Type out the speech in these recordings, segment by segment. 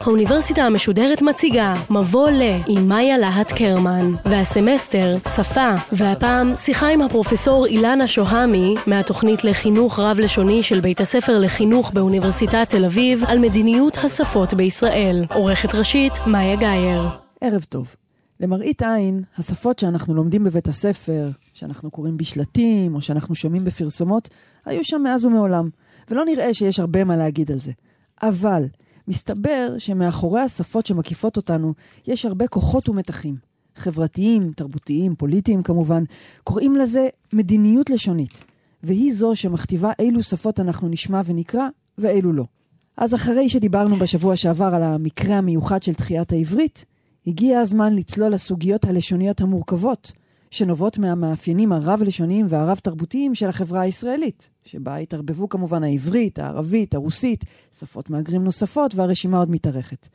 האוניברסיטה המשודרת מציגה מבוא ל עם מאיה להט קרמן והסמסטר שפה והפעם שיחה עם הפרופסור אילנה שוהמי מהתוכנית לחינוך רב-לשוני של בית הספר לחינוך באוניברסיטת תל אביב על מדיניות השפות בישראל עורכת ראשית מאיה גאייר ערב טוב. למראית עין, השפות שאנחנו לומדים בבית הספר, שאנחנו קוראים בשלטים או שאנחנו שומעים בפרסומות, היו שם מאז ומעולם, ולא נראה שיש הרבה מה להגיד על זה. אבל מסתבר שמאחורי השפות שמקיפות אותנו יש הרבה כוחות ומתחים. חברתיים, תרבותיים, פוליטיים כמובן. קוראים לזה מדיניות לשונית, והיא זו שמכתיבה אילו שפות אנחנו נשמע ונקרא ואילו לא. אז אחרי שדיברנו בשבוע שעבר על המקרה המיוחד של תחיית העברית, הגיע הזמן לצלול לסוגיות הלשוניות המורכבות, שנובעות מהמאפיינים הרב-לשוניים והרב-תרבותיים של החברה הישראלית, שבה התערבבו כמובן העברית, הערבית, הרוסית, שפות מהגרים נוספות, והרשימה עוד מתארכת.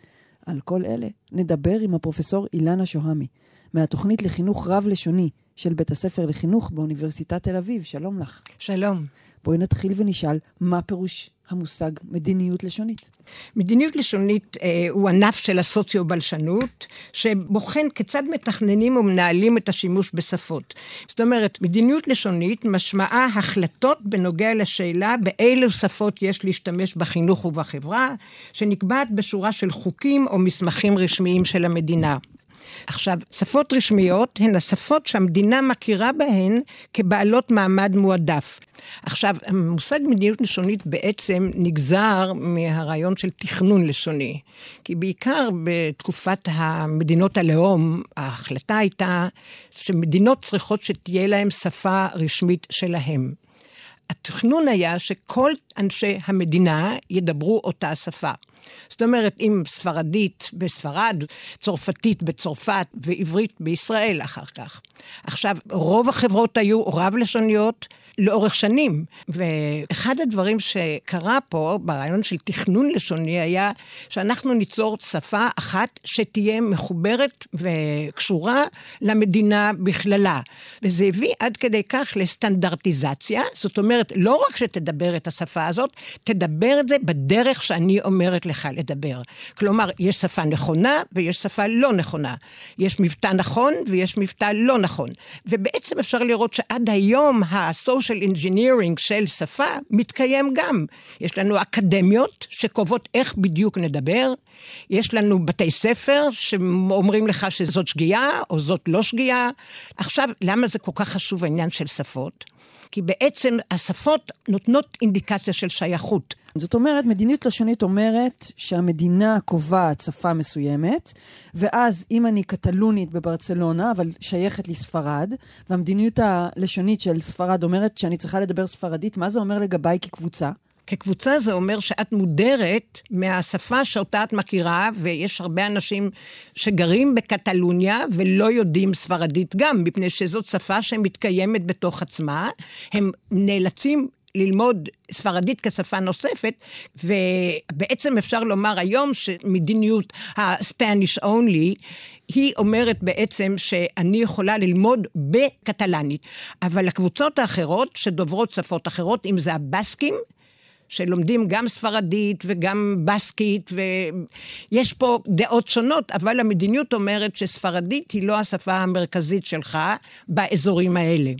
על כל אלה נדבר עם הפרופסור אילנה שוהמי, מהתוכנית לחינוך רב-לשוני של בית הספר לחינוך באוניברסיטת תל אביב. שלום לך. שלום. בואי נתחיל ונשאל, מה פירוש המושג מדיניות לשונית? מדיניות לשונית אה, הוא ענף של הסוציו-בלשנות, שבוחן כיצד מתכננים ומנהלים את השימוש בשפות. זאת אומרת, מדיניות לשונית משמעה החלטות בנוגע לשאלה באילו שפות יש להשתמש בחינוך ובחברה, שנקבעת בשורה של חוקים או מסמכים רשמיים של המדינה. עכשיו, שפות רשמיות הן השפות שהמדינה מכירה בהן כבעלות מעמד מועדף. עכשיו, המושג מדיניות לשונית בעצם נגזר מהרעיון של תכנון לשוני. כי בעיקר בתקופת המדינות הלאום, ההחלטה הייתה שמדינות צריכות שתהיה להן שפה רשמית שלהן. התכנון היה שכל אנשי המדינה ידברו אותה שפה. זאת אומרת, אם ספרדית בספרד, צרפתית בצרפת ועברית בישראל אחר כך. עכשיו, רוב החברות היו רב-לשוניות, לאורך שנים. ואחד הדברים שקרה פה ברעיון של תכנון לשוני היה שאנחנו ניצור שפה אחת שתהיה מחוברת וקשורה למדינה בכללה. וזה הביא עד כדי כך לסטנדרטיזציה, זאת אומרת, לא רק שתדבר את השפה הזאת, תדבר את זה בדרך שאני אומרת לך לדבר. כלומר, יש שפה נכונה ויש שפה לא נכונה. יש מבטא נכון ויש מבטא לא נכון. ובעצם אפשר לראות שעד היום ה-social social engineering של שפה מתקיים גם. יש לנו אקדמיות שקובעות איך בדיוק נדבר, יש לנו בתי ספר שאומרים לך שזאת שגיאה או זאת לא שגיאה. עכשיו, למה זה כל כך חשוב העניין של שפות? כי בעצם השפות נותנות אינדיקציה של שייכות. זאת אומרת, מדיניות לשונית אומרת שהמדינה קובעת שפה מסוימת, ואז אם אני קטלונית בברצלונה, אבל שייכת לספרד, והמדיניות הלשונית של ספרד אומרת שאני צריכה לדבר ספרדית, מה זה אומר לגביי כקבוצה? כקבוצה זה אומר שאת מודרת מהשפה שאותה את מכירה, ויש הרבה אנשים שגרים בקטלוניה ולא יודעים ספרדית גם, מפני שזאת שפה שמתקיימת בתוך עצמה. הם נאלצים ללמוד ספרדית כשפה נוספת, ובעצם אפשר לומר היום שמדיניות ה-Spanish only, היא אומרת בעצם שאני יכולה ללמוד בקטלנית, אבל הקבוצות האחרות שדוברות שפות אחרות, אם זה הבסקים, שלומדים גם ספרדית וגם בסקית, ויש פה דעות שונות, אבל המדיניות אומרת שספרדית היא לא השפה המרכזית שלך באזורים האלה.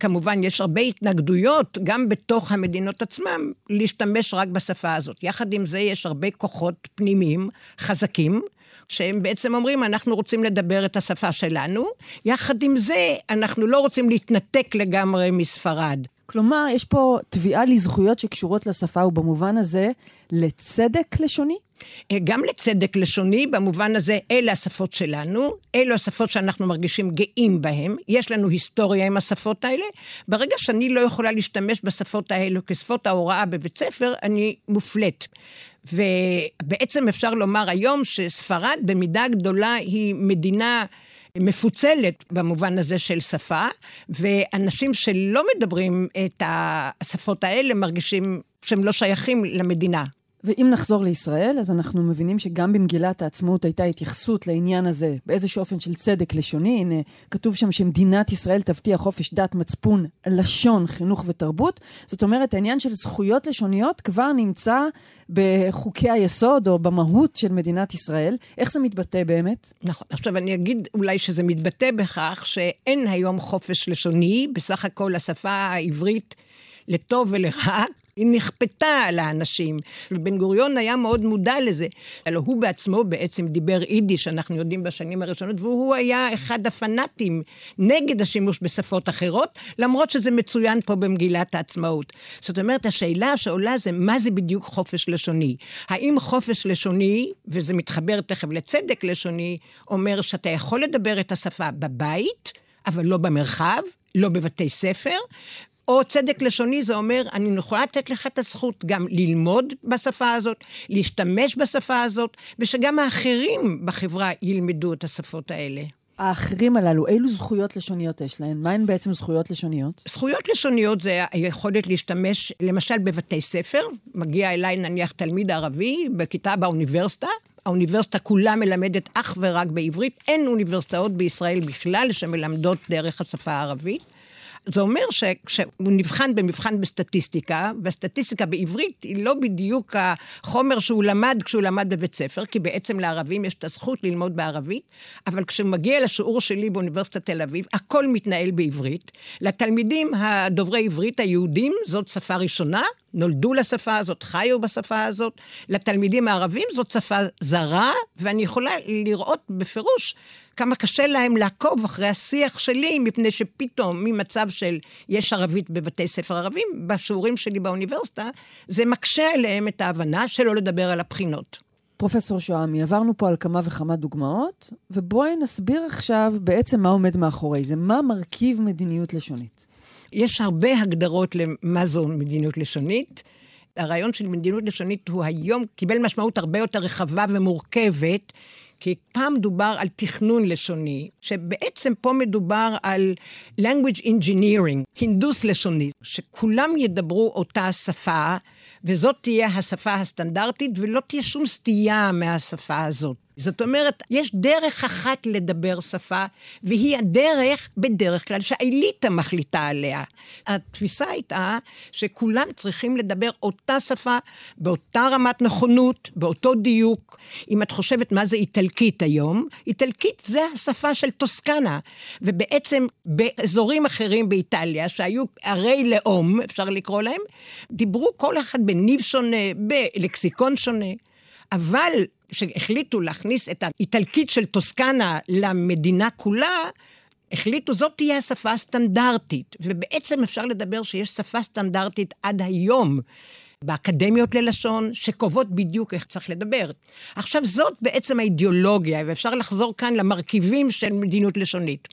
כמובן, יש הרבה התנגדויות, גם בתוך המדינות עצמם, להשתמש רק בשפה הזאת. יחד עם זה, יש הרבה כוחות פנימיים חזקים, שהם בעצם אומרים, אנחנו רוצים לדבר את השפה שלנו, יחד עם זה, אנחנו לא רוצים להתנתק לגמרי מספרד. כלומר, יש פה תביעה לזכויות שקשורות לשפה, ובמובן הזה, לצדק לשוני? אה, גם לצדק לשוני, במובן הזה, אלה השפות שלנו, אלו השפות שאנחנו מרגישים גאים בהן, יש לנו היסטוריה עם השפות האלה. ברגע שאני לא יכולה להשתמש בשפות האלו כשפות ההוראה בבית ספר, אני מופלית. ובעצם אפשר לומר היום שספרד במידה גדולה היא מדינה מפוצלת במובן הזה של שפה, ואנשים שלא מדברים את השפות האלה מרגישים שהם לא שייכים למדינה. ואם נחזור לישראל, אז אנחנו מבינים שגם במגילת העצמאות הייתה התייחסות לעניין הזה באיזשהו אופן של צדק לשוני. הנה, כתוב שם שמדינת ישראל תבטיח חופש דת, מצפון, לשון, חינוך ותרבות. זאת אומרת, העניין של זכויות לשוניות כבר נמצא בחוקי היסוד או במהות של מדינת ישראל. איך זה מתבטא באמת? נכון. עכשיו אני אגיד אולי שזה מתבטא בכך שאין היום חופש לשוני, בסך הכל השפה העברית לטוב ולרע, היא נכפתה על האנשים. ובן גוריון היה מאוד מודע לזה. הלוא הוא בעצמו בעצם דיבר יידיש, אנחנו יודעים בשנים הראשונות, והוא היה אחד הפנאטים נגד השימוש בשפות אחרות, למרות שזה מצוין פה במגילת העצמאות. זאת אומרת, השאלה שעולה זה מה זה בדיוק חופש לשוני? האם חופש לשוני, וזה מתחבר תכף לצדק לשוני, אומר שאתה יכול לדבר את השפה בבית, אבל לא במרחב, לא בבתי ספר, או צדק לשוני זה אומר, אני יכולה לתת לך את הזכות גם ללמוד בשפה הזאת, להשתמש בשפה הזאת, ושגם האחרים בחברה ילמדו את השפות האלה. האחרים הללו, אילו זכויות לשוניות יש להן? מהן בעצם זכויות לשוניות? זכויות לשוניות זה היכולת להשתמש, למשל בבתי ספר, מגיע אליי נניח תלמיד ערבי בכיתה באוניברסיטה, האוניברסיטה כולה מלמדת אך ורק בעברית, אין אוניברסיטאות בישראל בכלל שמלמדות דרך השפה הערבית. זה אומר שכשהוא נבחן במבחן בסטטיסטיקה, והסטטיסטיקה בעברית היא לא בדיוק החומר שהוא למד כשהוא למד בבית ספר, כי בעצם לערבים יש את הזכות ללמוד בערבית, אבל כשהוא מגיע לשיעור שלי באוניברסיטת תל אביב, הכל מתנהל בעברית. לתלמידים הדוברי עברית היהודים זאת שפה ראשונה, נולדו לשפה הזאת, חיו בשפה הזאת. לתלמידים הערבים זאת שפה זרה, ואני יכולה לראות בפירוש כמה קשה להם לעקוב אחרי השיח שלי, מפני שפתאום ממצב של יש ערבית בבתי ספר ערבים, בשיעורים שלי באוניברסיטה, זה מקשה עליהם את ההבנה שלא לדבר על הבחינות. פרופסור שועמי, עברנו פה על כמה וכמה דוגמאות, ובואי נסביר עכשיו בעצם מה עומד מאחורי זה. מה מרכיב מדיניות לשונית? יש הרבה הגדרות למה זו מדיניות לשונית. הרעיון של מדיניות לשונית הוא היום קיבל משמעות הרבה יותר רחבה ומורכבת, כי פעם דובר על תכנון לשוני, שבעצם פה מדובר על language engineering, הינדוס לשוני, שכולם ידברו אותה שפה, וזאת תהיה השפה הסטנדרטית, ולא תהיה שום סטייה מהשפה הזאת. זאת אומרת, יש דרך אחת לדבר שפה, והיא הדרך, בדרך כלל, שהאליטה מחליטה עליה. התפיסה הייתה שכולם צריכים לדבר אותה שפה, באותה רמת נכונות, באותו דיוק. אם את חושבת מה זה איטלקית היום, איטלקית זה השפה של טוסקנה. ובעצם באזורים אחרים באיטליה, שהיו ערי לאום, אפשר לקרוא להם, דיברו כל אחד בניב שונה, בלקסיקון שונה. אבל כשהחליטו להכניס את האיטלקית של טוסקנה למדינה כולה, החליטו זאת תהיה השפה הסטנדרטית. ובעצם אפשר לדבר שיש שפה סטנדרטית עד היום. באקדמיות ללשון, שקובעות בדיוק איך צריך לדבר. עכשיו, זאת בעצם האידיאולוגיה, ואפשר לחזור כאן למרכיבים של מדיניות לשונית.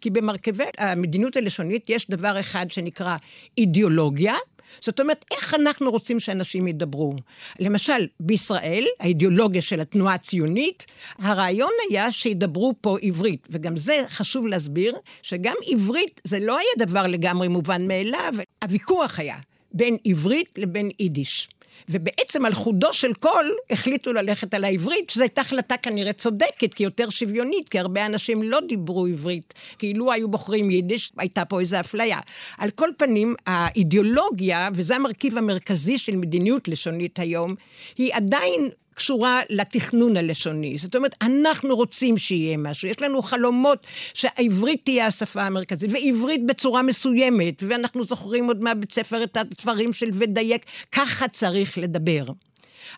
כי במרכיבי המדיניות הלשונית יש דבר אחד שנקרא אידיאולוגיה, זאת אומרת, איך אנחנו רוצים שאנשים ידברו? למשל, בישראל, האידיאולוגיה של התנועה הציונית, הרעיון היה שידברו פה עברית, וגם זה חשוב להסביר, שגם עברית זה לא היה דבר לגמרי מובן מאליו, הוויכוח היה בין עברית לבין יידיש. ובעצם על חודו של קול החליטו ללכת על העברית, שזו הייתה החלטה כנראה צודקת, כי יותר שוויונית, כי הרבה אנשים לא דיברו עברית, כאילו היו בוחרים יידיש, הייתה פה איזו אפליה. על כל פנים, האידיאולוגיה, וזה המרכיב המרכזי של מדיניות לשונית היום, היא עדיין קשורה לתכנון הלשוני. זאת אומרת, אנחנו רוצים שיהיה משהו, יש לנו חלומות שהעברית תהיה השפה המרכזית, ועברית בצורה מסוימת, ואנחנו זוכרים עוד מהבית ספר את הדברים של ודייק, ככה צריך לדבר.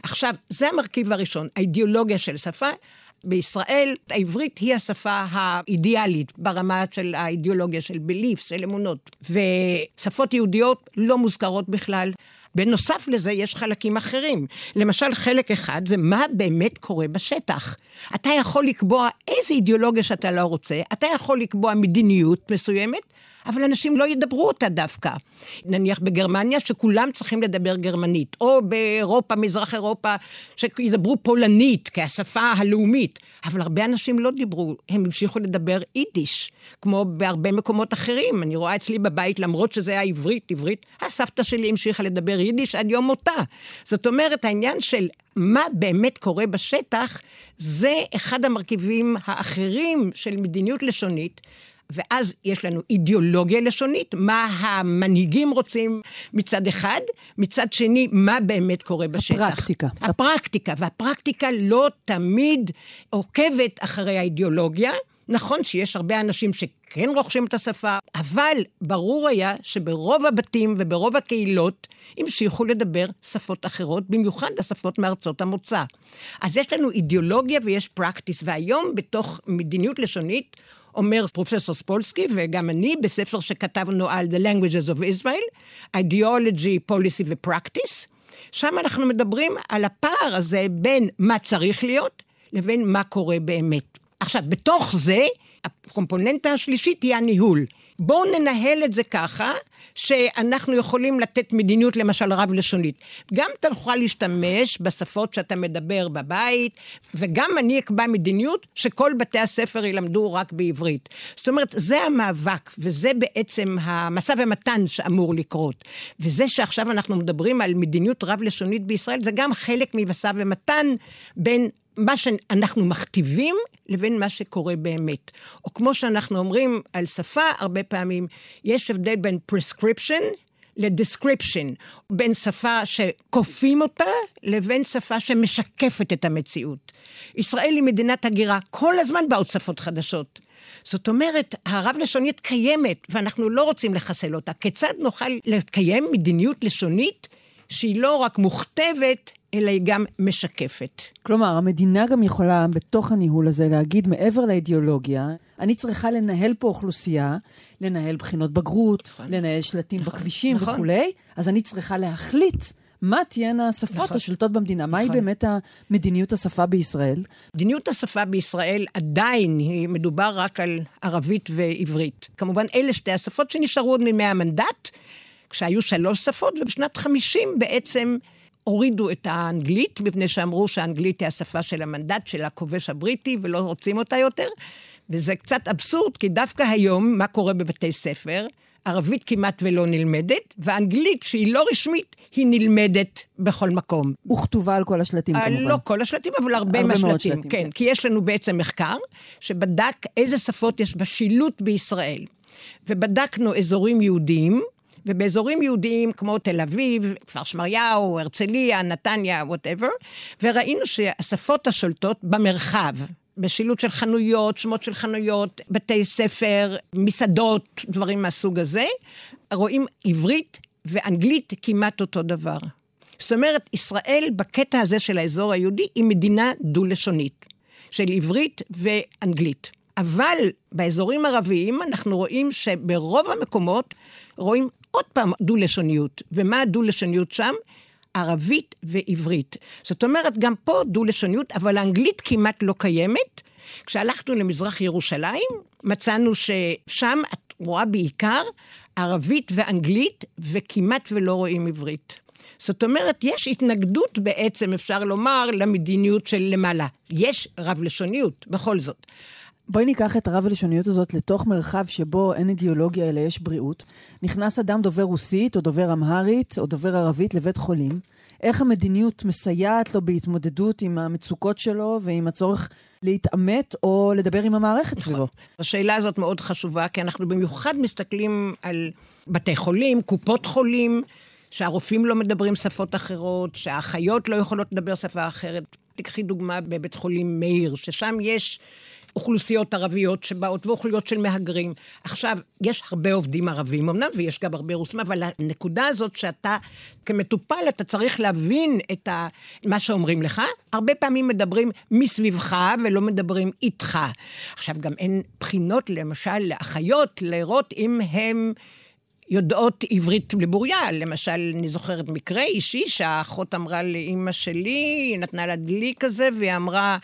עכשיו, זה המרכיב הראשון, האידיאולוגיה של שפה. בישראל העברית היא השפה האידיאלית ברמה של האידיאולוגיה של בליפס, של אמונות. ושפות יהודיות לא מוזכרות בכלל. בנוסף לזה יש חלקים אחרים. למשל, חלק אחד זה מה באמת קורה בשטח. אתה יכול לקבוע איזה אידיאולוגיה שאתה לא רוצה, אתה יכול לקבוע מדיניות מסוימת, אבל אנשים לא ידברו אותה דווקא. נניח בגרמניה, שכולם צריכים לדבר גרמנית, או באירופה, מזרח אירופה, שידברו פולנית כשפה הלאומית. אבל הרבה אנשים לא דיברו, הם המשיכו לדבר יידיש, כמו בהרבה מקומות אחרים. אני רואה אצלי בבית, למרות שזה היה עברית, עברית, הסבתא שלי המשיכה לדבר יידיש עד יום מותה. זאת אומרת, העניין של מה באמת קורה בשטח, זה אחד המרכיבים האחרים של מדיניות לשונית. ואז יש לנו אידיאולוגיה לשונית, מה המנהיגים רוצים מצד אחד, מצד שני, מה באמת קורה בשטח. הפרקטיקה. הפרקטיקה, והפרקטיקה לא תמיד עוקבת אחרי האידיאולוגיה. נכון שיש הרבה אנשים שכן רוכשים את השפה, אבל ברור היה שברוב הבתים וברוב הקהילות המשיכו לדבר שפות אחרות, במיוחד השפות מארצות המוצא. אז יש לנו אידיאולוגיה ויש פרקטיס, והיום בתוך מדיניות לשונית, אומר פרופסור ספולסקי וגם אני בספר שכתבנו על The Languages of Israel, Ideology, Policy ו-Practice, שם אנחנו מדברים על הפער הזה בין מה צריך להיות לבין מה קורה באמת. עכשיו, בתוך זה, הקומפוננטה השלישית היא הניהול. בואו ננהל את זה ככה, שאנחנו יכולים לתת מדיניות למשל רב-לשונית. גם תוכל להשתמש בשפות שאתה מדבר בבית, וגם אני אקבע מדיניות שכל בתי הספר ילמדו רק בעברית. זאת אומרת, זה המאבק, וזה בעצם המשא ומתן שאמור לקרות. וזה שעכשיו אנחנו מדברים על מדיניות רב-לשונית בישראל, זה גם חלק ממשא ומתן בין מה שאנחנו מכתיבים לבין מה שקורה באמת. או כמו שאנחנו אומרים על שפה הרבה פעמים, יש הבדל בין prescription לדסקריפשן, בין שפה שכופים אותה לבין שפה שמשקפת את המציאות. ישראל היא מדינת הגירה, כל הזמן באות שפות חדשות. זאת אומרת, הרב-לשונית קיימת, ואנחנו לא רוצים לחסל אותה. כיצד נוכל לקיים מדיניות לשונית שהיא לא רק מוכתבת, אלא היא גם משקפת. כלומר, המדינה גם יכולה בתוך הניהול הזה להגיד, מעבר לאידיאולוגיה, אני צריכה לנהל פה אוכלוסייה, לנהל בחינות בגרות, נכון. לנהל שלטים נכון, בכבישים נכון. וכולי, אז אני צריכה להחליט מה תהיינה השפות נכון, השולטות במדינה? נכון. מהי באמת מדיניות השפה בישראל? מדיניות השפה בישראל עדיין, היא מדובר רק על ערבית ועברית. כמובן, אלה שתי השפות שנשארו עוד מימי המנדט, כשהיו שלוש שפות, ובשנת 50 בעצם הורידו את האנגלית, מפני שאמרו שהאנגלית היא השפה של המנדט של הכובש הבריטי ולא רוצים אותה יותר. וזה קצת אבסורד, כי דווקא היום, מה קורה בבתי ספר? ערבית כמעט ולא נלמדת, ואנגלית, שהיא לא רשמית, היא נלמדת בכל מקום. וכתובה על כל השלטים כמובן. לא כל השלטים, אבל הרבה, הרבה מהשלטים. שלטים, כן, כן, כי יש לנו בעצם מחקר שבדק איזה שפות יש בשילוט בישראל. ובדקנו אזורים יהודיים, ובאזורים יהודיים כמו תל אביב, כפר שמריהו, הרצליה, נתניה, וואטאבר, וראינו שהשפות השולטות במרחב, בשילוט של חנויות, שמות של חנויות, בתי ספר, מסעדות, דברים מהסוג הזה, רואים עברית ואנגלית כמעט אותו דבר. זאת אומרת, ישראל בקטע הזה של האזור היהודי היא מדינה דו-לשונית, של עברית ואנגלית. אבל באזורים ערביים אנחנו רואים שברוב המקומות רואים עוד פעם דו-לשוניות. ומה הדו-לשוניות שם? ערבית ועברית. זאת אומרת, גם פה דו-לשוניות, אבל האנגלית כמעט לא קיימת. כשהלכנו למזרח ירושלים, מצאנו ששם את רואה בעיקר ערבית ואנגלית, וכמעט ולא רואים עברית. זאת אומרת, יש התנגדות בעצם, אפשר לומר, למדיניות של למעלה. יש רב-לשוניות, בכל זאת. בואי ניקח את הרב-הלשוניות הזאת לתוך מרחב שבו אין אידיאולוגיה אלא יש בריאות. נכנס אדם דובר רוסית או דובר אמהרית או דובר ערבית לבית חולים. איך המדיניות מסייעת לו בהתמודדות עם המצוקות שלו ועם הצורך להתעמת או לדבר עם המערכת סביבו? השאלה הזאת מאוד חשובה, כי אנחנו במיוחד מסתכלים על בתי חולים, קופות חולים, שהרופאים לא מדברים שפות אחרות, שהאחיות לא יכולות לדבר שפה אחרת. תקחי דוגמה בבית חולים מאיר, ששם יש אוכלוסיות ערביות שבאות ואוכלוסיות של מהגרים. עכשיו, יש הרבה עובדים ערבים אמנם, ויש גם הרבה רוסים, אבל הנקודה הזאת שאתה כמטופל, אתה צריך להבין את ה... מה שאומרים לך. הרבה פעמים מדברים מסביבך ולא מדברים איתך. עכשיו, גם אין בחינות, למשל, לאחיות, לראות אם הם... יודעות עברית לבוריה. למשל, אני זוכרת מקרה אישי שהאחות אמרה לאימא שלי, היא נתנה לה דלי כזה, והיא אמרה,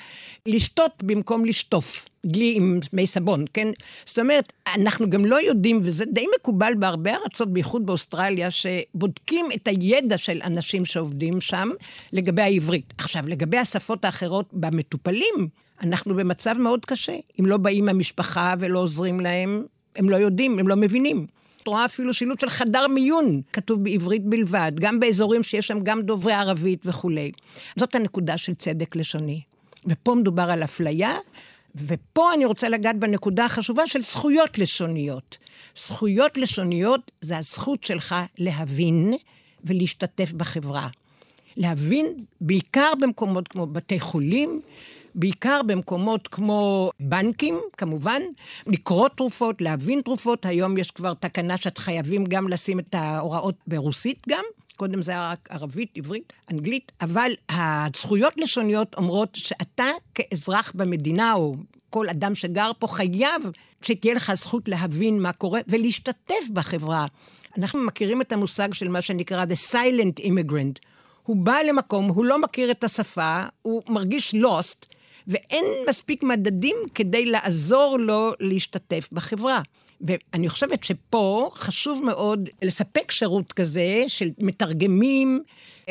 לשתות במקום לשטוף. דלי עם מי סבון, כן? זאת אומרת, אנחנו גם לא יודעים, וזה די מקובל בהרבה ארצות, בייחוד באוסטרליה, שבודקים את הידע של אנשים שעובדים שם לגבי העברית. עכשיו, לגבי השפות האחרות במטופלים, אנחנו במצב מאוד קשה. אם לא באים מהמשפחה ולא עוזרים להם, הם לא יודעים, הם לא מבינים. את רואה אפילו שילוט של חדר מיון, כתוב בעברית בלבד, גם באזורים שיש שם גם דוברי ערבית וכולי. זאת הנקודה של צדק לשוני. ופה מדובר על אפליה, ופה אני רוצה לגעת בנקודה החשובה של זכויות לשוניות. זכויות לשוניות זה הזכות שלך להבין ולהשתתף בחברה. להבין בעיקר במקומות כמו בתי חולים, בעיקר במקומות כמו בנקים, כמובן, לקרוא תרופות, להבין תרופות. היום יש כבר תקנה שאת חייבים גם לשים את ההוראות ברוסית גם. קודם זה היה רק ערבית, עברית, אנגלית, אבל הזכויות לשוניות אומרות שאתה כאזרח במדינה, או כל אדם שגר פה, חייב שתהיה לך זכות להבין מה קורה ולהשתתף בחברה. אנחנו מכירים את המושג של מה שנקרא The Silent Immigrant. הוא בא למקום, הוא לא מכיר את השפה, הוא מרגיש lost, ואין מספיק מדדים כדי לעזור לו להשתתף בחברה. ואני חושבת שפה חשוב מאוד לספק שירות כזה של מתרגמים,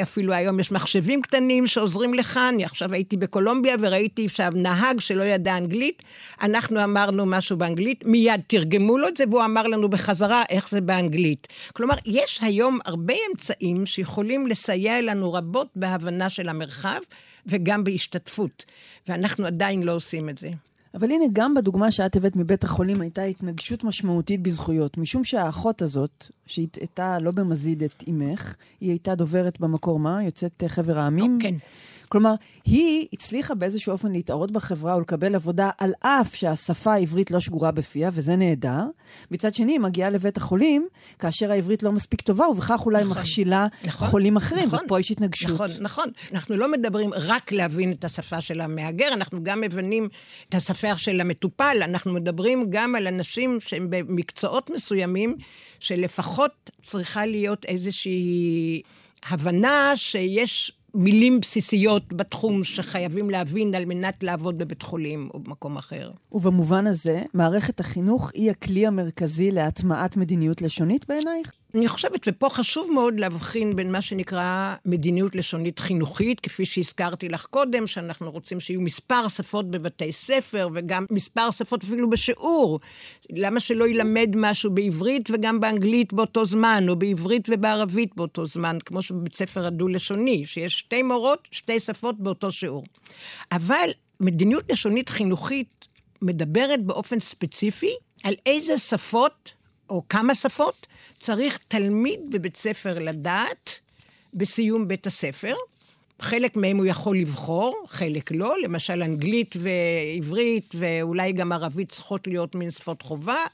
אפילו היום יש מחשבים קטנים שעוזרים לך. אני עכשיו הייתי בקולומביה וראיתי שם נהג שלא ידע אנגלית, אנחנו אמרנו משהו באנגלית, מיד תרגמו לו את זה והוא אמר לנו בחזרה איך זה באנגלית. כלומר, יש היום הרבה אמצעים שיכולים לסייע לנו רבות בהבנה של המרחב וגם בהשתתפות, ואנחנו עדיין לא עושים את זה. אבל הנה, גם בדוגמה שאת הבאת מבית החולים הייתה התנגשות משמעותית בזכויות, משום שהאחות הזאת, שהטעתה לא במזיד את אימך, היא הייתה דוברת במקור מה? יוצאת חבר העמים? כן. כלומר, היא הצליחה באיזשהו אופן להתערות בחברה ולקבל עבודה על אף שהשפה העברית לא שגורה בפיה, וזה נהדר. מצד שני, היא מגיעה לבית החולים, כאשר העברית לא מספיק טובה, ובכך אולי נכון, מכשילה נכון, חולים אחרים, נכון, ופה יש התנגשות. נכון, נכון. אנחנו לא מדברים רק להבין את השפה של המהגר, אנחנו גם מבינים את השפה של המטופל, אנחנו מדברים גם על אנשים שהם במקצועות מסוימים, שלפחות צריכה להיות איזושהי הבנה שיש... מילים בסיסיות בתחום שחייבים להבין על מנת לעבוד בבית חולים או במקום אחר. ובמובן הזה, מערכת החינוך היא הכלי המרכזי להטמעת מדיניות לשונית בעינייך? אני חושבת, ופה חשוב מאוד להבחין בין מה שנקרא מדיניות לשונית חינוכית, כפי שהזכרתי לך קודם, שאנחנו רוצים שיהיו מספר שפות בבתי ספר, וגם מספר שפות אפילו בשיעור. למה שלא ילמד משהו בעברית וגם באנגלית באותו זמן, או בעברית ובערבית באותו זמן, כמו שבבית ספר הדו-לשוני, שיש שתי מורות, שתי שפות באותו שיעור. אבל מדיניות לשונית חינוכית מדברת באופן ספציפי על איזה שפות, או כמה שפות, צריך תלמיד בבית ספר לדעת בסיום בית הספר. חלק מהם הוא יכול לבחור, חלק לא, למשל אנגלית ועברית ואולי גם ערבית צריכות להיות מין שפות חובה.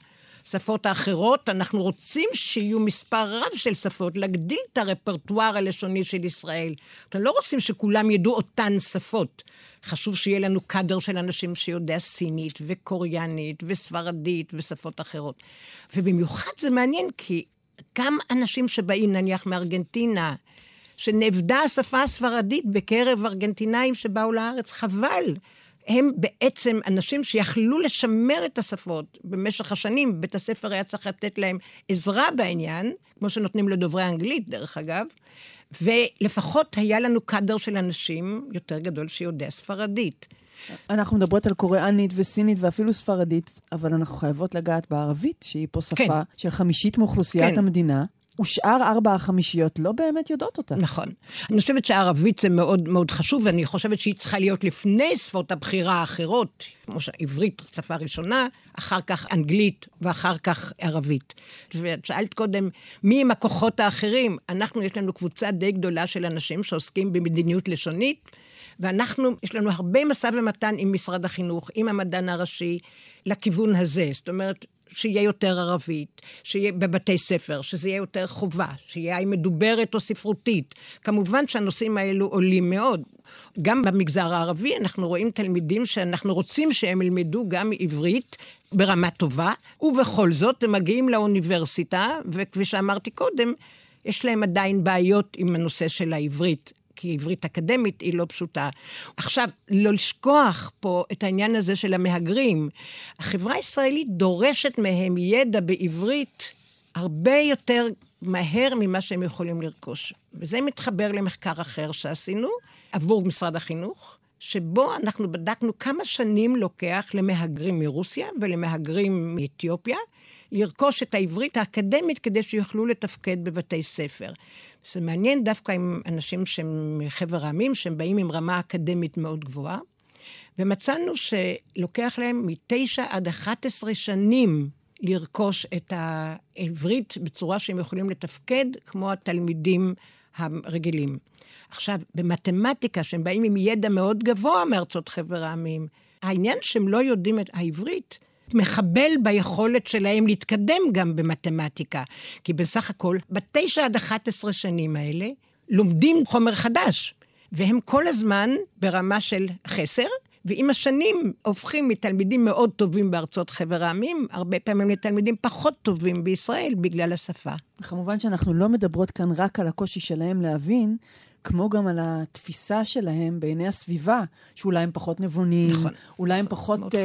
שפות האחרות, אנחנו רוצים שיהיו מספר רב של שפות, להגדיל את הרפרטואר הלשוני של ישראל. אתם לא רוצים שכולם ידעו אותן שפות. חשוב שיהיה לנו קאדר של אנשים שיודע סינית וקוריאנית וספרדית ושפות אחרות. ובמיוחד זה מעניין כי גם אנשים שבאים נניח מארגנטינה, שנאבדה השפה הספרדית בקרב ארגנטינאים שבאו לארץ, חבל. הם בעצם אנשים שיכלו לשמר את השפות במשך השנים. בית הספר היה צריך לתת להם עזרה בעניין, כמו שנותנים לדוברי אנגלית, דרך אגב, ולפחות היה לנו קאדר של אנשים יותר גדול שיודע ספרדית. אנחנו מדברות על קוריאנית וסינית ואפילו ספרדית, אבל אנחנו חייבות לגעת בערבית, שהיא פה שפה כן. של חמישית מאוכלוסיית כן. המדינה. ושאר ארבע החמישיות לא באמת יודעות אותה. נכון. אני חושבת שהערבית זה מאוד מאוד חשוב, ואני חושבת שהיא צריכה להיות לפני שפות הבחירה האחרות, כמו שעברית, שפה ראשונה, אחר כך אנגלית ואחר כך ערבית. ואת שאלת קודם, מי הם הכוחות האחרים? אנחנו, יש לנו קבוצה די גדולה של אנשים שעוסקים במדיניות לשונית. ואנחנו, יש לנו הרבה משא ומתן עם משרד החינוך, עם המדען הראשי, לכיוון הזה. זאת אומרת, שיהיה יותר ערבית, שיהיה בבתי ספר, שזה יהיה יותר חובה, שיהיה מדוברת או ספרותית. כמובן שהנושאים האלו עולים מאוד. גם במגזר הערבי אנחנו רואים תלמידים שאנחנו רוצים שהם ילמדו גם עברית ברמה טובה, ובכל זאת הם מגיעים לאוניברסיטה, וכפי שאמרתי קודם, יש להם עדיין בעיות עם הנושא של העברית. כי עברית אקדמית היא לא פשוטה. עכשיו, לא לשכוח פה את העניין הזה של המהגרים. החברה הישראלית דורשת מהם ידע בעברית הרבה יותר מהר ממה שהם יכולים לרכוש. וזה מתחבר למחקר אחר שעשינו עבור משרד החינוך, שבו אנחנו בדקנו כמה שנים לוקח למהגרים מרוסיה ולמהגרים מאתיופיה לרכוש את העברית האקדמית כדי שיוכלו לתפקד בבתי ספר. זה מעניין דווקא עם אנשים שהם מחבר העמים, שהם באים עם רמה אקדמית מאוד גבוהה, ומצאנו שלוקח להם מתשע עד 11 שנים לרכוש את העברית בצורה שהם יכולים לתפקד כמו התלמידים הרגילים. עכשיו, במתמטיקה, שהם באים עם ידע מאוד גבוה מארצות חבר העמים, העניין שהם לא יודעים את העברית, מחבל ביכולת שלהם להתקדם גם במתמטיקה. כי בסך הכל, בתשע עד 11 שנים האלה, לומדים חומר חדש, והם כל הזמן ברמה של חסר, ועם השנים הופכים מתלמידים מאוד טובים בארצות חבר העמים, הרבה פעמים לתלמידים פחות טובים בישראל בגלל השפה. כמובן שאנחנו לא מדברות כאן רק על הקושי שלהם להבין, כמו גם על התפיסה שלהם בעיני הסביבה, שאולי הם פחות נבונים, נכון, אולי הם פחות uh,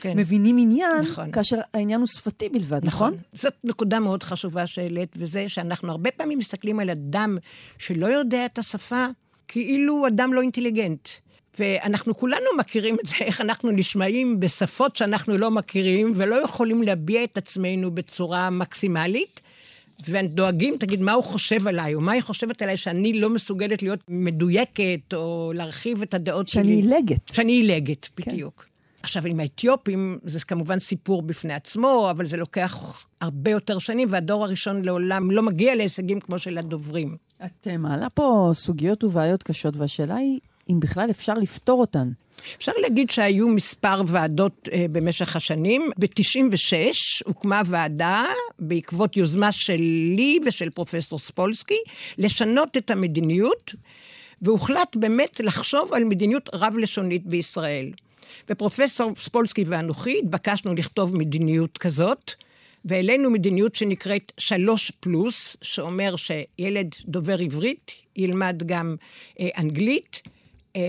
כן. מבינים עניין, נכון. כאשר העניין הוא שפתי בלבד, נכון? נכון? זאת נקודה מאוד חשובה שהעלית, וזה שאנחנו הרבה פעמים מסתכלים על אדם שלא יודע את השפה, כאילו הוא אדם לא אינטליגנט. ואנחנו כולנו מכירים את זה, איך אנחנו נשמעים בשפות שאנחנו לא מכירים, ולא יכולים להביע את עצמנו בצורה מקסימלית. ודואגים, תגיד, מה הוא חושב עליי, או מה היא חושבת עליי שאני לא מסוגלת להיות מדויקת, או להרחיב את הדעות שאני שלי. שאני עילגת. שאני עילגת, כן. בדיוק. עכשיו, עם האתיופים, זה כמובן סיפור בפני עצמו, אבל זה לוקח הרבה יותר שנים, והדור הראשון לעולם לא מגיע להישגים כמו של הדוברים. את מעלה פה סוגיות ובעיות קשות, והשאלה היא אם בכלל אפשר לפתור אותן. אפשר להגיד שהיו מספר ועדות אה, במשך השנים. ב-96 הוקמה ועדה בעקבות יוזמה שלי ושל פרופסור ספולסקי לשנות את המדיניות, והוחלט באמת לחשוב על מדיניות רב-לשונית בישראל. ופרופסור ספולסקי ואנוכי התבקשנו לכתוב מדיניות כזאת. והעלינו מדיניות שנקראת שלוש פלוס, שאומר שילד דובר עברית ילמד גם אה, אנגלית, אה,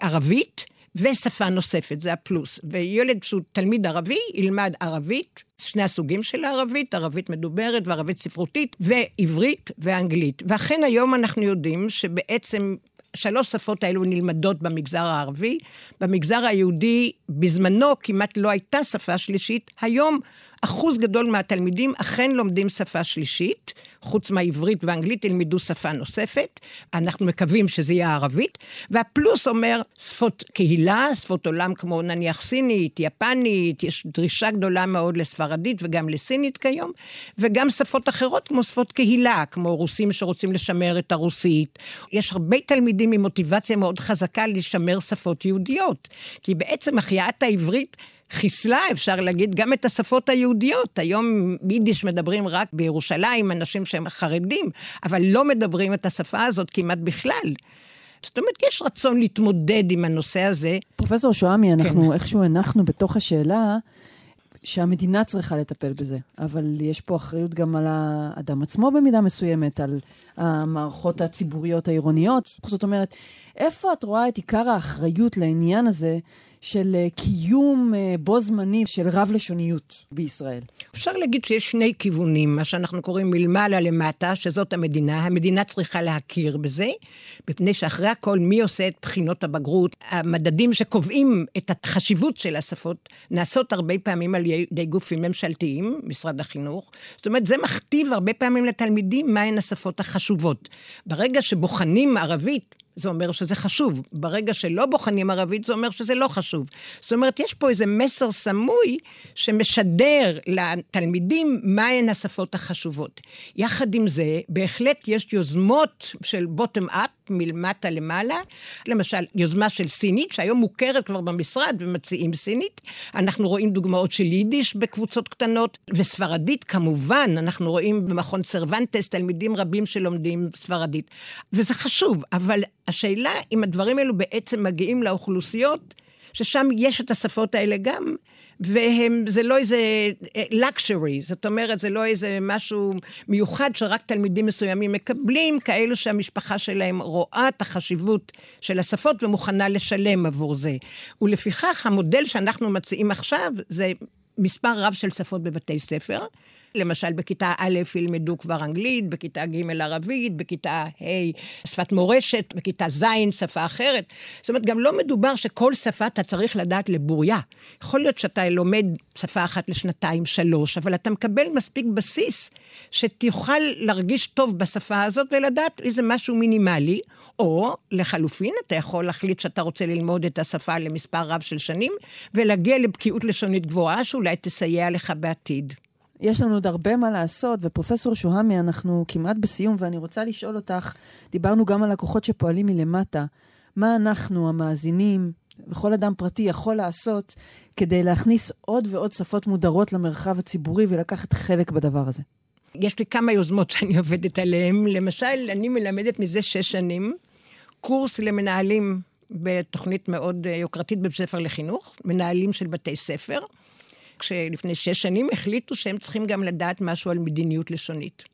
ערבית ושפה נוספת, זה הפלוס. וילד שהוא תלמיד ערבי ילמד ערבית, שני הסוגים של הערבית, ערבית מדוברת וערבית ספרותית, ועברית ואנגלית. ואכן היום אנחנו יודעים שבעצם שלוש שפות האלו נלמדות במגזר הערבי. במגזר היהודי בזמנו כמעט לא הייתה שפה שלישית. היום אחוז גדול מהתלמידים אכן לומדים שפה שלישית, חוץ מהעברית והאנגלית ילמדו שפה נוספת, אנחנו מקווים שזה יהיה ערבית, והפלוס אומר שפות קהילה, שפות עולם כמו נניח סינית, יפנית, יש דרישה גדולה מאוד לספרדית וגם לסינית כיום, וגם שפות אחרות כמו שפות קהילה, כמו רוסים שרוצים לשמר את הרוסית. יש הרבה תלמידים עם מוטיבציה מאוד חזקה לשמר שפות יהודיות, כי בעצם החייאת העברית חיסלה, אפשר להגיד, גם את השפות היהודיות. היום יידיש מדברים רק בירושלים, אנשים שהם חרדים, אבל לא מדברים את השפה הזאת כמעט בכלל. זאת אומרת, יש רצון להתמודד עם הנושא הזה. פרופסור שועמי, אנחנו כן. איכשהו הנחנו בתוך השאלה שהמדינה צריכה לטפל בזה, אבל יש פה אחריות גם על האדם עצמו במידה מסוימת, על המערכות הציבוריות העירוניות. זאת אומרת, איפה את רואה את עיקר האחריות לעניין הזה של אה, קיום אה, בו זמני של רב-לשוניות בישראל? אפשר להגיד שיש שני כיוונים, מה שאנחנו קוראים מלמעלה למטה, שזאת המדינה. המדינה צריכה להכיר בזה, מפני שאחרי הכל, מי עושה את בחינות הבגרות? המדדים שקובעים את החשיבות של השפות נעשות הרבה פעמים על ידי גופים ממשלתיים, משרד החינוך. זאת אומרת, זה מכתיב הרבה פעמים לתלמידים מהן השפות החשובות. ברגע שבוחנים ערבית, זה אומר שזה חשוב. ברגע שלא בוחנים ערבית, זה אומר שזה לא חשוב. זאת אומרת, יש פה איזה מסר סמוי שמשדר לתלמידים מהן השפות החשובות. יחד עם זה, בהחלט יש יוזמות של בוטם-אפ, מלמטה למעלה. למשל, יוזמה של סינית, שהיום מוכרת כבר במשרד ומציעים סינית. אנחנו רואים דוגמאות של יידיש בקבוצות קטנות, וספרדית כמובן, אנחנו רואים במכון סרוונטס תלמידים רבים שלומדים ספרדית. וזה חשוב, אבל השאלה אם הדברים האלו בעצם מגיעים לאוכלוסיות, ששם יש את השפות האלה גם, וזה לא איזה אה, luxury, זאת אומרת, זה לא איזה משהו מיוחד שרק תלמידים מסוימים מקבלים, כאלו שהמשפחה שלהם רואה את החשיבות של השפות ומוכנה לשלם עבור זה. ולפיכך, המודל שאנחנו מציעים עכשיו זה מספר רב של שפות בבתי ספר. למשל, בכיתה א' ילמדו כבר אנגלית, בכיתה ג' ערבית, בכיתה ה' שפת מורשת, בכיתה ז' שפה אחרת. זאת אומרת, גם לא מדובר שכל שפה אתה צריך לדעת לבוריה. יכול להיות שאתה לומד שפה אחת לשנתיים, שלוש, אבל אתה מקבל מספיק בסיס שתוכל להרגיש טוב בשפה הזאת ולדעת איזה משהו מינימלי, או לחלופין, אתה יכול להחליט שאתה רוצה ללמוד את השפה למספר רב של שנים, ולהגיע לבקיאות לשונית גבוהה שאולי תסייע לך בעתיד. יש לנו עוד הרבה מה לעשות, ופרופסור שוהמי, אנחנו כמעט בסיום, ואני רוצה לשאול אותך, דיברנו גם על לקוחות שפועלים מלמטה, מה אנחנו, המאזינים, וכל אדם פרטי יכול לעשות כדי להכניס עוד ועוד שפות מודרות למרחב הציבורי ולקחת חלק בדבר הזה? יש לי כמה יוזמות שאני עובדת עליהן. למשל, אני מלמדת מזה שש שנים קורס למנהלים בתוכנית מאוד יוקרתית בבית ספר לחינוך, מנהלים של בתי ספר. כשלפני שש שנים החליטו שהם צריכים גם לדעת משהו על מדיניות לשונית.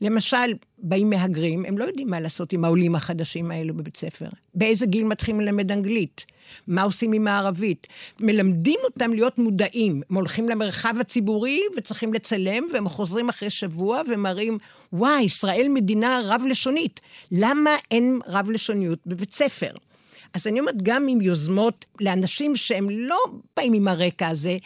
למשל, באים מהגרים, הם לא יודעים מה לעשות עם העולים החדשים האלו בבית ספר. באיזה גיל מתחילים ללמד אנגלית? מה עושים עם הערבית? מלמדים אותם להיות מודעים. הם הולכים למרחב הציבורי וצריכים לצלם, והם חוזרים אחרי שבוע ומראים, וואי, ישראל מדינה רב-לשונית. למה אין רב-לשוניות בבית ספר? אז אני אומרת, גם עם יוזמות לאנשים שהם לא באים עם הרקע הזה,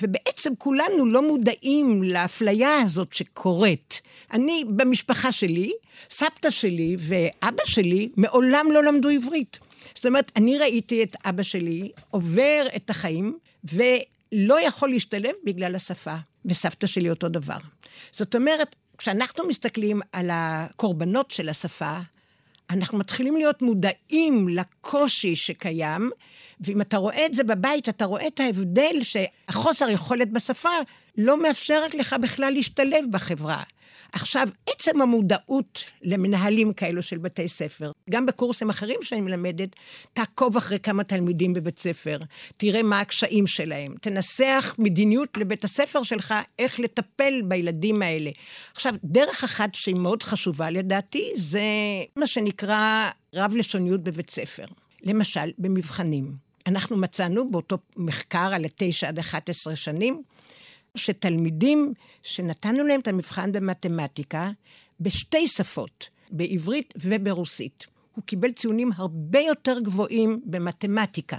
ובעצם כולנו לא מודעים לאפליה הזאת שקורית. אני, במשפחה שלי, סבתא שלי ואבא שלי מעולם לא למדו עברית. זאת אומרת, אני ראיתי את אבא שלי עובר את החיים, ולא יכול להשתלב בגלל השפה, וסבתא שלי אותו דבר. זאת אומרת, כשאנחנו מסתכלים על הקורבנות של השפה, אנחנו מתחילים להיות מודעים לקושי שקיים, ואם אתה רואה את זה בבית, אתה רואה את ההבדל שהחוסר יכולת בשפה לא מאפשרת לך בכלל להשתלב בחברה. עכשיו, עצם המודעות למנהלים כאלו של בתי ספר, גם בקורסים אחרים שאני מלמדת, תעקוב אחרי כמה תלמידים בבית ספר, תראה מה הקשיים שלהם, תנסח מדיניות לבית הספר שלך, איך לטפל בילדים האלה. עכשיו, דרך אחת שהיא מאוד חשובה לדעתי, זה מה שנקרא רב-לשוניות בבית ספר. למשל, במבחנים. אנחנו מצאנו באותו מחקר על 9 עד 11 שנים, שתלמידים שנתנו להם את המבחן במתמטיקה בשתי שפות, בעברית וברוסית. הוא קיבל ציונים הרבה יותר גבוהים במתמטיקה.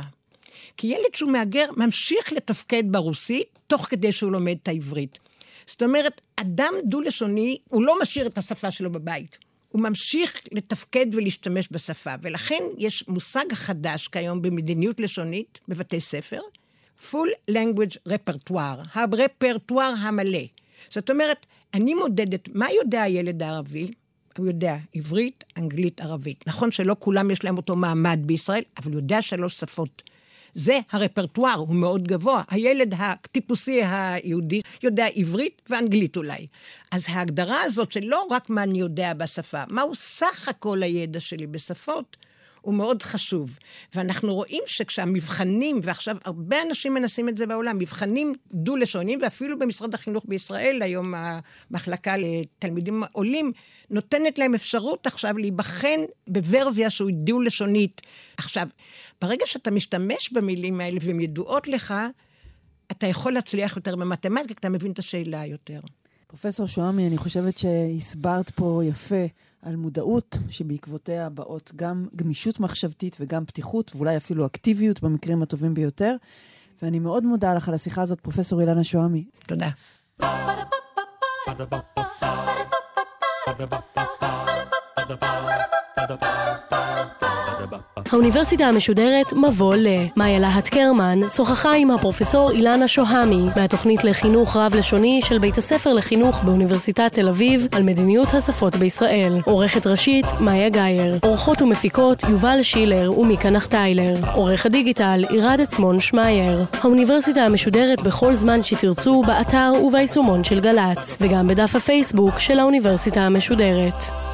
כי ילד שהוא מהגר ממשיך לתפקד ברוסית תוך כדי שהוא לומד את העברית. זאת אומרת, אדם דו-לשוני, הוא לא משאיר את השפה שלו בבית. הוא ממשיך לתפקד ולהשתמש בשפה, ולכן יש מושג חדש כיום במדיניות לשונית בבתי ספר, full language repertoire, הרפרטואר המלא. זאת אומרת, אני מודדת מה יודע הילד הערבי, הוא יודע עברית, אנגלית, ערבית. נכון שלא כולם יש להם אותו מעמד בישראל, אבל הוא יודע שלוש שפות. זה הרפרטואר, הוא מאוד גבוה. הילד הטיפוסי היהודי יודע עברית ואנגלית אולי. אז ההגדרה הזאת שלא רק מה אני יודע בשפה, מהו סך הכל הידע שלי בשפות, הוא מאוד חשוב. ואנחנו רואים שכשהמבחנים, ועכשיו הרבה אנשים מנסים את זה בעולם, מבחנים דו-לשוניים, ואפילו במשרד החינוך בישראל, היום המחלקה לתלמידים עולים, נותנת להם אפשרות עכשיו להיבחן בוורזיה שהוא דו-לשונית. עכשיו, ברגע שאתה משתמש במילים האלה והן ידועות לך, אתה יכול להצליח יותר במתמטיקה, אתה מבין את השאלה יותר. פרופסור שועמי, אני חושבת שהסברת פה יפה על מודעות שבעקבותיה באות גם גמישות מחשבתית וגם פתיחות, ואולי אפילו אקטיביות במקרים הטובים ביותר. ואני מאוד מודה לך על השיחה הזאת, פרופסור אילנה שועמי. תודה. Ba-da-ba-ba-ba האוניברסיטה המשודרת מבוא ל. מאיה להט קרמן שוחחה עם הפרופסור אילנה שוהמי מהתוכנית לחינוך רב-לשוני של בית הספר לחינוך באוניברסיטת תל אביב על מדיניות השפות בישראל. עורכת ראשית מאיה גאייר. עורכות ומפיקות יובל שילר ומיקה נחטיילר. עורך הדיגיטל עירד עצמון שמייר. האוניברסיטה המשודרת בכל זמן שתרצו באתר וביישומון של גל"צ וגם בדף הפייסבוק של האוניברסיטה המשודרת.